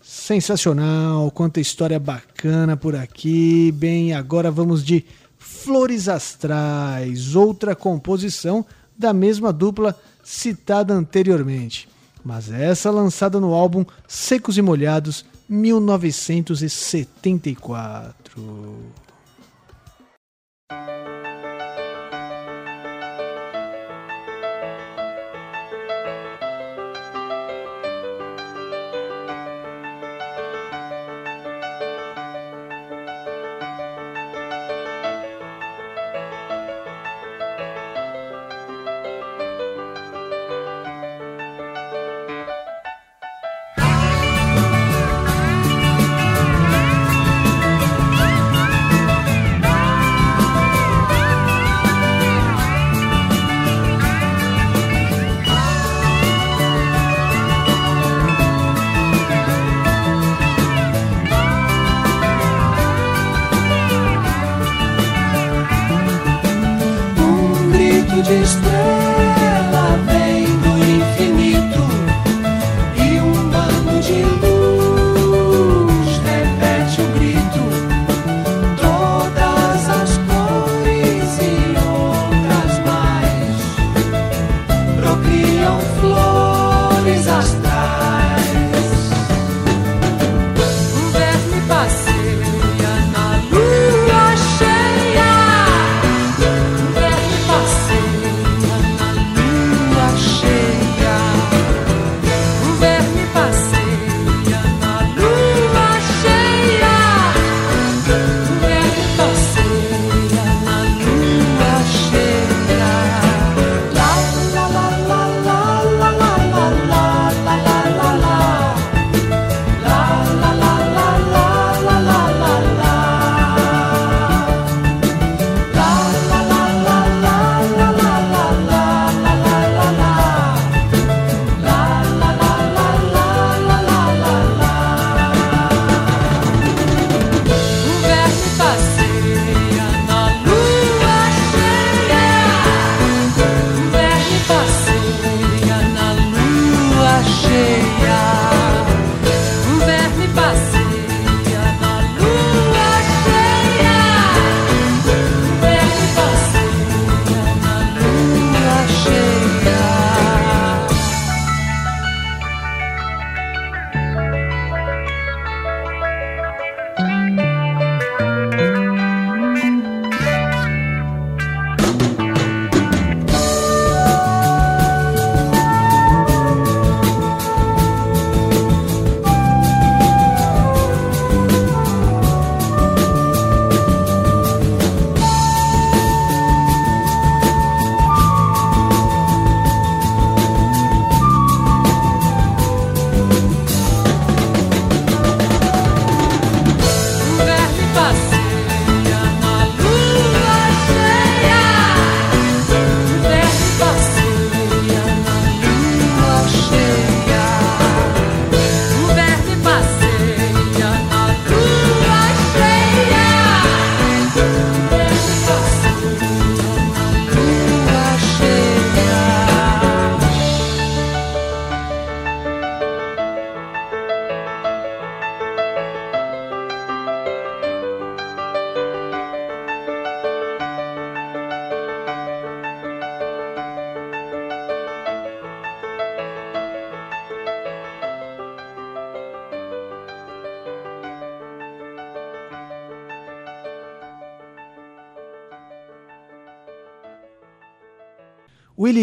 S1: Sensacional, quanta história bacana por aqui. Bem, agora vamos de Flores Astrais, outra composição da mesma dupla
S2: citada anteriormente, mas essa lançada no álbum Secos e Molhados 1974.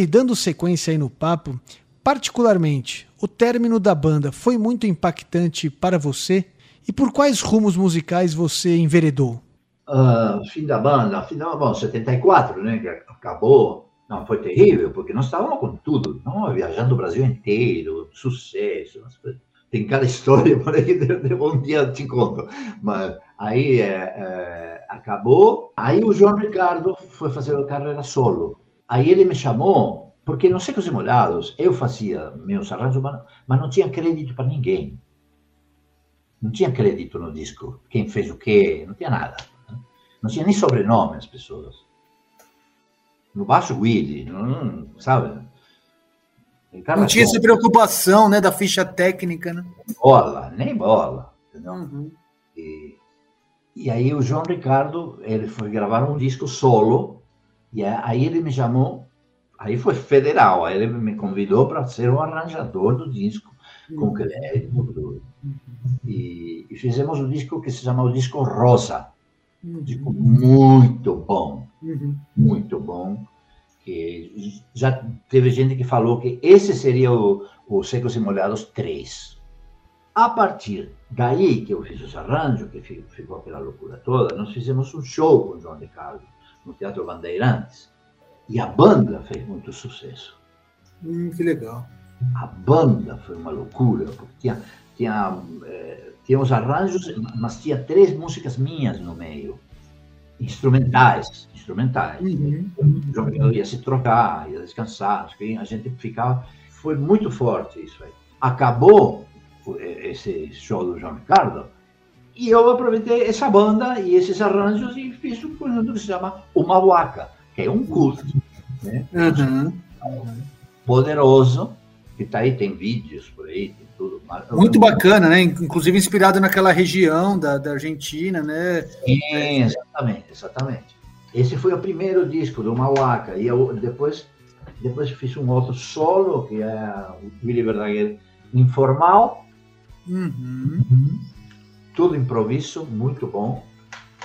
S2: Dando sequência aí no papo, particularmente, o término da banda foi muito impactante para você? E por quais rumos musicais você enveredou?
S5: Ah, fim da banda, final, bom, 74, né, que acabou. Não, foi terrível, porque nós estávamos com tudo, não? viajando o Brasil inteiro, sucesso. Tem cada *laughs* história por aí, um dia eu te conto. Mas aí é, é, acabou. Aí o João Ricardo foi fazer a carreira solo. Aí ele me chamou, porque não Secos e Molhados, eu fazia meus arranjos, mas, mas não tinha crédito para ninguém. Não tinha crédito no disco, quem fez o quê, não tinha nada. Não tinha nem sobrenome as pessoas. No baixo, Willy, não, sabe?
S6: Não tinha essa preocupação, né, da ficha técnica, né?
S5: Bola, nem bola, entendeu?
S6: Uhum.
S5: E, e aí o João Ricardo, ele foi gravar um disco solo, e aí ele me chamou, Aí foi federal, aí ele me convidou para ser o arranjador do disco, com crédito. tudo. E, e fizemos um disco que se chama o disco Rosa, um disco muito bom,
S6: Uhum.
S5: muito bom. Que já teve gente que falou que esse seria o, o Secos e Molhados 3. A partir daí que eu fiz os arranjos, que fi- ficou aquela loucura toda, nós fizemos um show com o João de Carlos no Teatro Bandeirantes. E a banda fez muito sucesso.
S6: Hum, que legal.
S5: A banda foi uma loucura, porque tinha, tinha, eh, tinha os arranjos, mas tinha três músicas minhas no meio. Instrumentais, instrumentais.
S6: Uhum.
S5: Miguel ia se trocar, ia descansar, a gente ficava. Foi muito forte isso aí. Acabou o- esse show do João Ricardo e eu aproveitei essa banda e esses arranjos e fiz um conjunto que se chama Uma Waka, que é um culto
S6: Uhum.
S5: poderoso, que tá aí, tem vídeos por aí, tem tudo.
S6: Muito bacana, né? Inclusive inspirado naquela região da, da Argentina, né?
S5: Sim, exatamente, exatamente. Esse foi o primeiro disco do Mauaca. E eu depois, depois fiz um outro solo, que é o Willy Verdaguer Informal,
S6: Uhum.
S5: Tudo improviso, muito bom.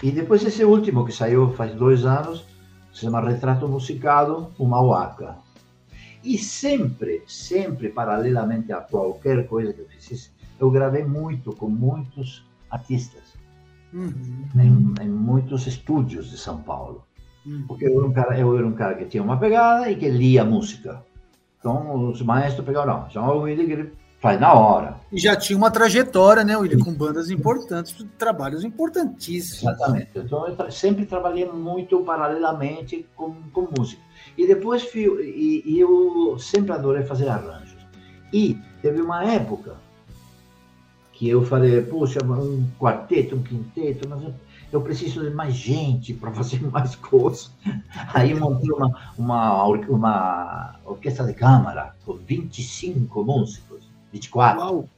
S5: E depois esse último, que saiu faz dois anos, se chama Retrato Musicado, o Mauaca. E sempre, sempre, paralelamente a qualquer coisa que eu fizesse, eu gravei muito com muitos artistas.
S6: Uhum.
S5: em, em muitos estúdios de São Paulo.
S6: Uhum.
S5: Porque eu era, um cara, eu era um cara que tinha uma pegada e que lia música. Então os maestros pegaram, não, chama o Willy faz na hora.
S6: E já tinha uma trajetória, né, William, com bandas importantes, trabalhos importantíssimos.
S5: Exatamente. Então eu sempre trabalhei muito paralelamente com, com música. E depois fui, e, e eu sempre adorei fazer arranjos. E teve uma época que eu falei, puxa, um quarteto, um quinteto, mas eu, preciso de mais gente para fazer *laughs* mais coisas. Aí montei uma, uma, uma orquestra de câmara com 25 músicos, 24
S6: Uau.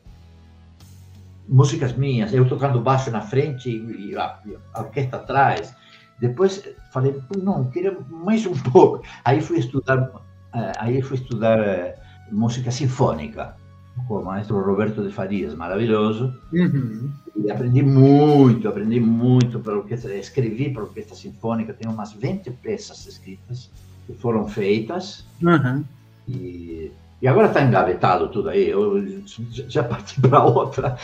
S5: músicas minhas, eu tocando baixo na frente e a, a orquestra atrás. Depois falei, "Pô, não, queria mais um *laughs* pouco. Aí fui estudar, eh, aí fui estudar eh, música sinfônica com o maestro Roberto de Farias, maravilhoso.
S6: Uhum.
S5: E aprendi muito, aprendi muito para orquestra, escrevi para orquestra sinfônica, tenho umas 20 peças escritas que foram feitas.
S6: Uhum.
S5: E, e agora está engavetado tudo aí, eu já parti *laughs* para outra,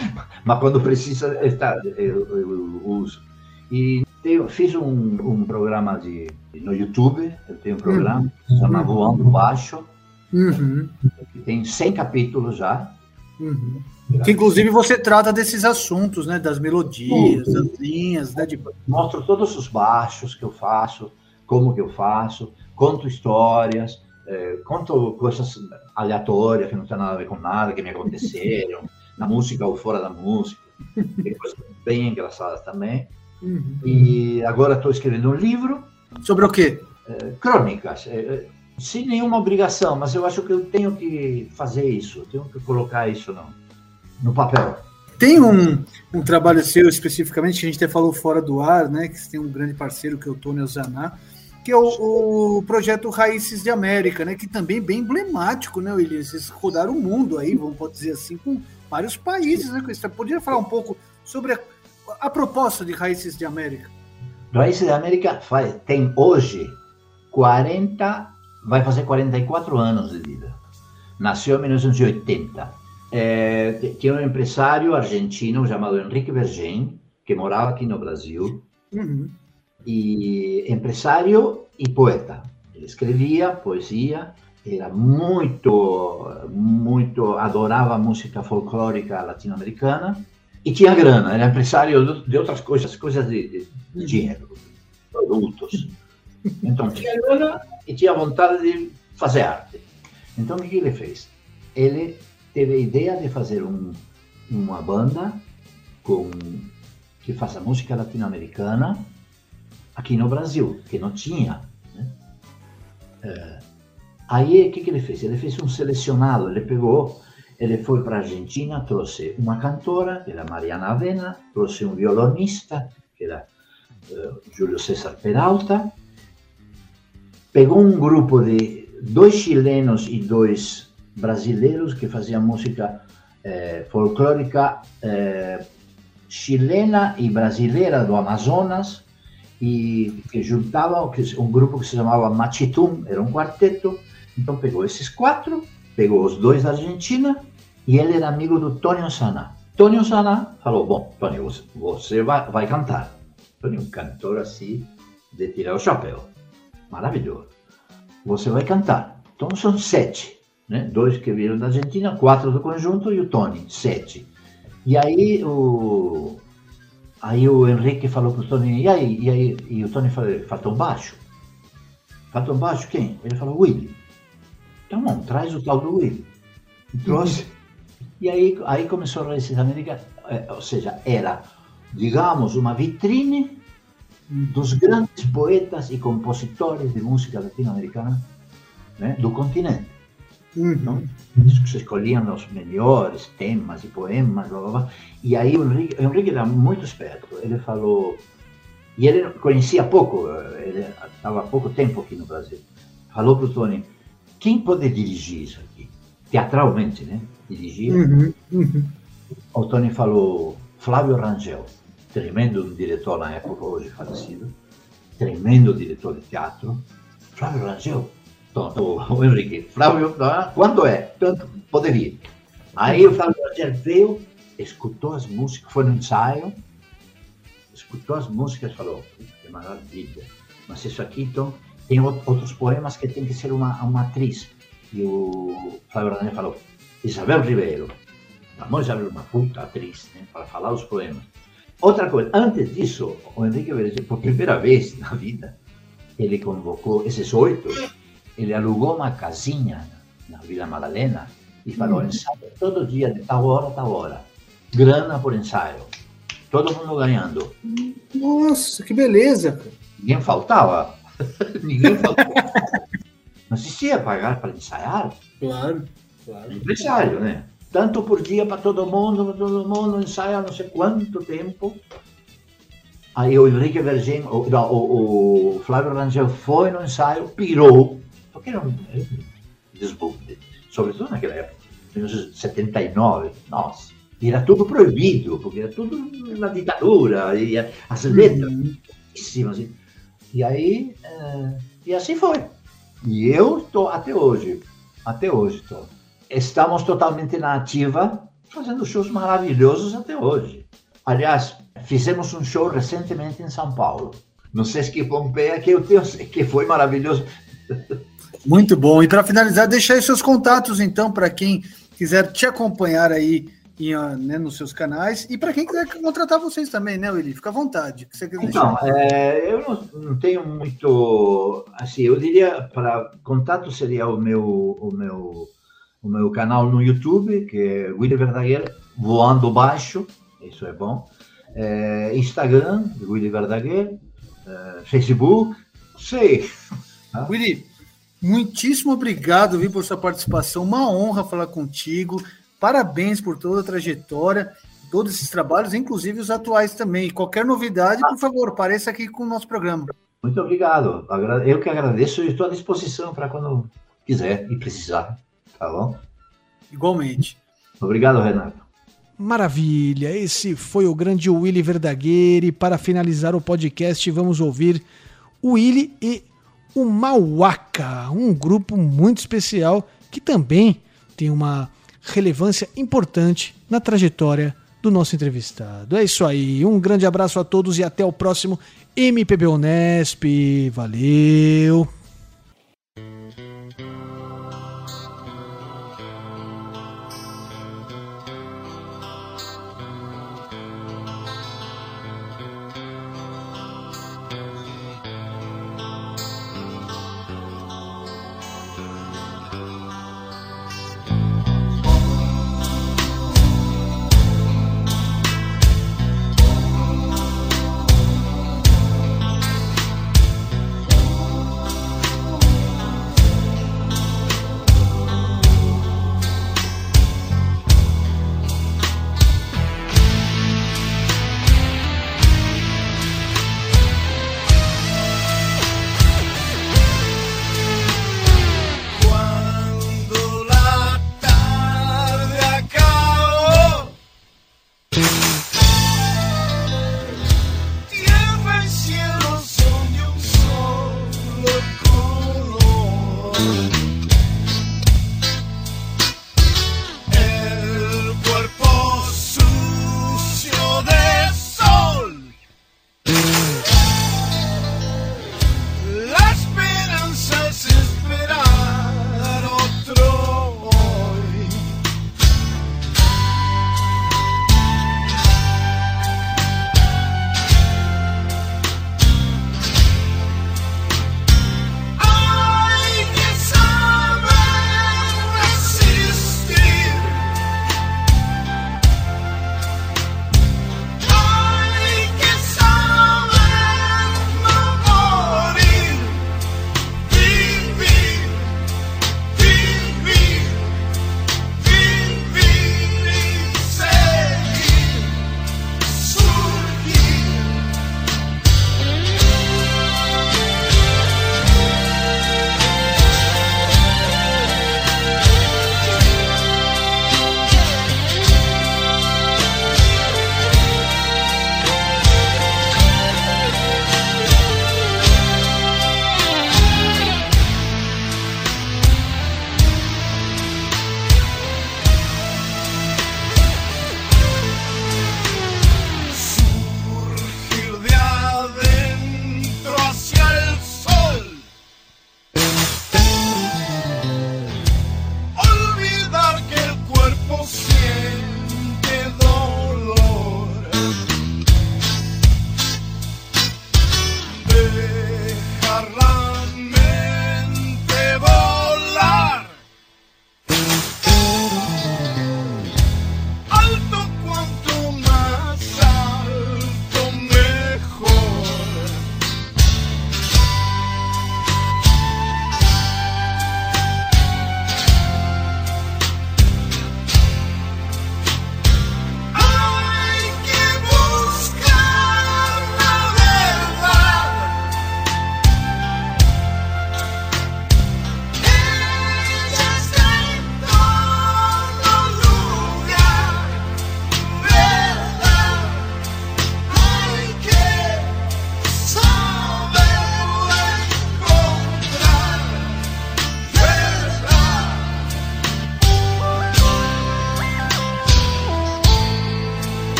S5: mas quando precisa, está, eu, eu uso. E tenho, fiz um, um programa de, no YouTube, eu tenho um programa que se chama Voando Baixo,
S6: Uhum.
S5: que tem 100 capítulos já.
S6: Uhum. Que inclusive você trata desses assuntos, né? Das melodias,
S5: Tudo.
S6: das linhas, né? De...
S5: Mostro todos os baixos que eu faço, como que eu faço, conto histórias, eh, conto coisas aleatórias que não tem nada a ver com nada, que me aconteceram, *laughs* na música ou fora da música. Tem coisas bem engraçadas também.
S6: Uhum.
S5: E agora estou escrevendo um livro,
S6: Sobre o quê?
S5: eh, crônicas, eh, eh, sem nenhuma obrigação, mas eu acho que eu tenho que fazer isso, tenho que colocar isso no, no papel.
S6: Tem um, um trabalho seu especificamente, que a gente até falou fora do ar, né? Que você tem um grande parceiro, que é o Tony Ozaná, que é o, o projeto Raízes de América, né? Que também é bem emblemático, né, William? Vocês rodaram o mundo aí, vamos pode dizer assim, com vários países, né? Você podia falar um pouco sobre a, a proposta de Raízes de América?
S5: Raízes da América faz, tem hoje 40, vai fazer 44 anos de vida. Nasceu em 1980. É, tinha um empresário argentino chamado Enrique Vergen, que morava aqui no Brasil,
S6: Uhum.
S5: E empresário e poeta. Ele escrevia poesia, era muito, muito, adorava música folclórica latino-americana e tinha grana, era empresário de- outras coisas, coisas de, de, de dinheiro, produtos. *laughs* Então tinha grana e tinha vontade de fazer arte. Então o que ele fez? Ele teve a ideia de fazer um, uma banda com que faça música latino-americana aqui no Brasil, que não tinha. Né? É, aí, o que, que ele fez? Ele fez um selecionado, ele pegou, ele foi para a Argentina, trouxe uma cantora, que era Mariana Avena, trouxe um violonista, que era eh, Júlio César Peralta, pegou um grupo de, dois chilenos e dois brasileiros que faziam música eh, folclórica eh, chilena e brasileira do Amazonas e que juntavam que- um grupo que se chamava Machitum, era um quarteto. Então pegou esses quatro, pegou os dois da Argentina e ele era amigo do Tonio Saná. Tonio Saná falou: Bom, Tonio, você- vai, vai cantar. Tonio um cantor assim, de tirar o chapéu. Maravilhoso. Você vai cantar. Então são sete. Né? Dois que vieram da Argentina, quatro do conjunto e o Tony, sete. E aí o, aí o Henrique falou pro Tony, e aí? E, aí, e o Tony falou, falta um baixo. Falta um baixo quem? Ele falou, Willy. Então não, traz o tal do Willy. E trouxe. E aí, aí começou a Raízes América, eh, ou seja, era, digamos, uma vitrine dos grandes poetas e compositores de música latino-americana né, do continente.
S6: Uhum.
S5: Que se escolhiam os melhores temas e poemas, blá, blá, blá. e aí o Henrique, o Henrique era muito esperto. Ele falou, e ele conhecia pouco, ele estava há pouco tempo aqui no Brasil. Falou para o Tony: quem pode dirigir isso aqui? Teatralmente, né? Dirigir.
S6: Uhum. Uhum.
S5: O Tony falou Flávio Rangel, tremendo diretor na época, hoje falecido, tremendo diretor de teatro. Flávio Rangel, Então, o, o Henrique, Flávio, ah, quando é? Tanto, pode vir. Aí o Flávio Rangel veio, escutou as músicas, foi no ensaio, escutou as músicas e falou, "Puta, que maravilha, mas isso aqui, então, tem ou- outros poemas que tem que ser uma, uma atriz. E o Flávio Rangel falou, Isabel Ribeiro, Vamos abrir uma puta atriz né, para falar os poemas. Outra coisa, antes disso, o Henrique por primeira vez na vida, ele convocou esses oito, ele alugou uma casinha na Vila Madalena e falou: ensaio todo dia, de tal hora a tal hora. Grana por ensaio. Todo mundo ganhando.
S6: Nossa, que beleza.
S5: Ninguém faltava. *laughs* Ninguém faltava. Não existia pagar para ensaiar.
S6: Claro, claro.
S5: empresário, né? Tanto por dia para todo mundo, para todo mundo, ensaia não sei quanto tempo. Aí o Henrique Vergem, o, o, o Flávio Rangel foi no ensaio, pirou, porque era um, era desbunde, sobretudo naquela época, 1979, nossa. Era tudo proibido, porque era tudo na ditadura, e as letras pouquíssimas. E, e aí, eh, e assim foi. E eu estou até hoje, até hoje estou. Estamos totalmente na ativa, fazendo shows maravilhosos até hoje. Aliás, fizemos um show recentemente em São Paulo, no Sesc Pompeia, que eu tenho, *laughs* que foi maravilhoso.
S6: Muito bom. E para finalizar, deixa aí seus contatos, então, para quem quiser te acompanhar aí em, ah, né, nos seus canais. E para quem quiser contratar vocês também, né, Willi? Fica à vontade.
S5: Então,
S6: deixar.
S5: é, eu não, não tenho muito, assim, eu diria para contato seria o meu, o meu, o meu canal no YouTube, que é Willy Verdaguer voando baixo, isso é bom. É, Instagram, Willy Verdaguer, é, Facebook, sei.
S6: Willi, muitíssimo obrigado viu, por sua participação. Uma honra falar contigo. Parabéns por toda a trajetória, todos esses trabalhos, inclusive os atuais também. Qualquer novidade, por favor, apareça aqui com o nosso programa.
S5: Muito obrigado. Eu que agradeço e estou à disposição para quando quiser e precisar, tá bom?
S6: Igualmente.
S5: Obrigado, Renato.
S1: Maravilha, esse foi o grande Willy Verdaguer. E para finalizar o podcast, vamos ouvir o Willy e o Mauaca, um grupo muito especial que também tem uma relevância importante na trajetória do nosso entrevistado. É isso aí, um grande abraço a todos e até o próximo MPB Unesp. Valeu!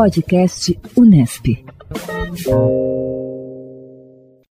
S9: Podcast Unesp.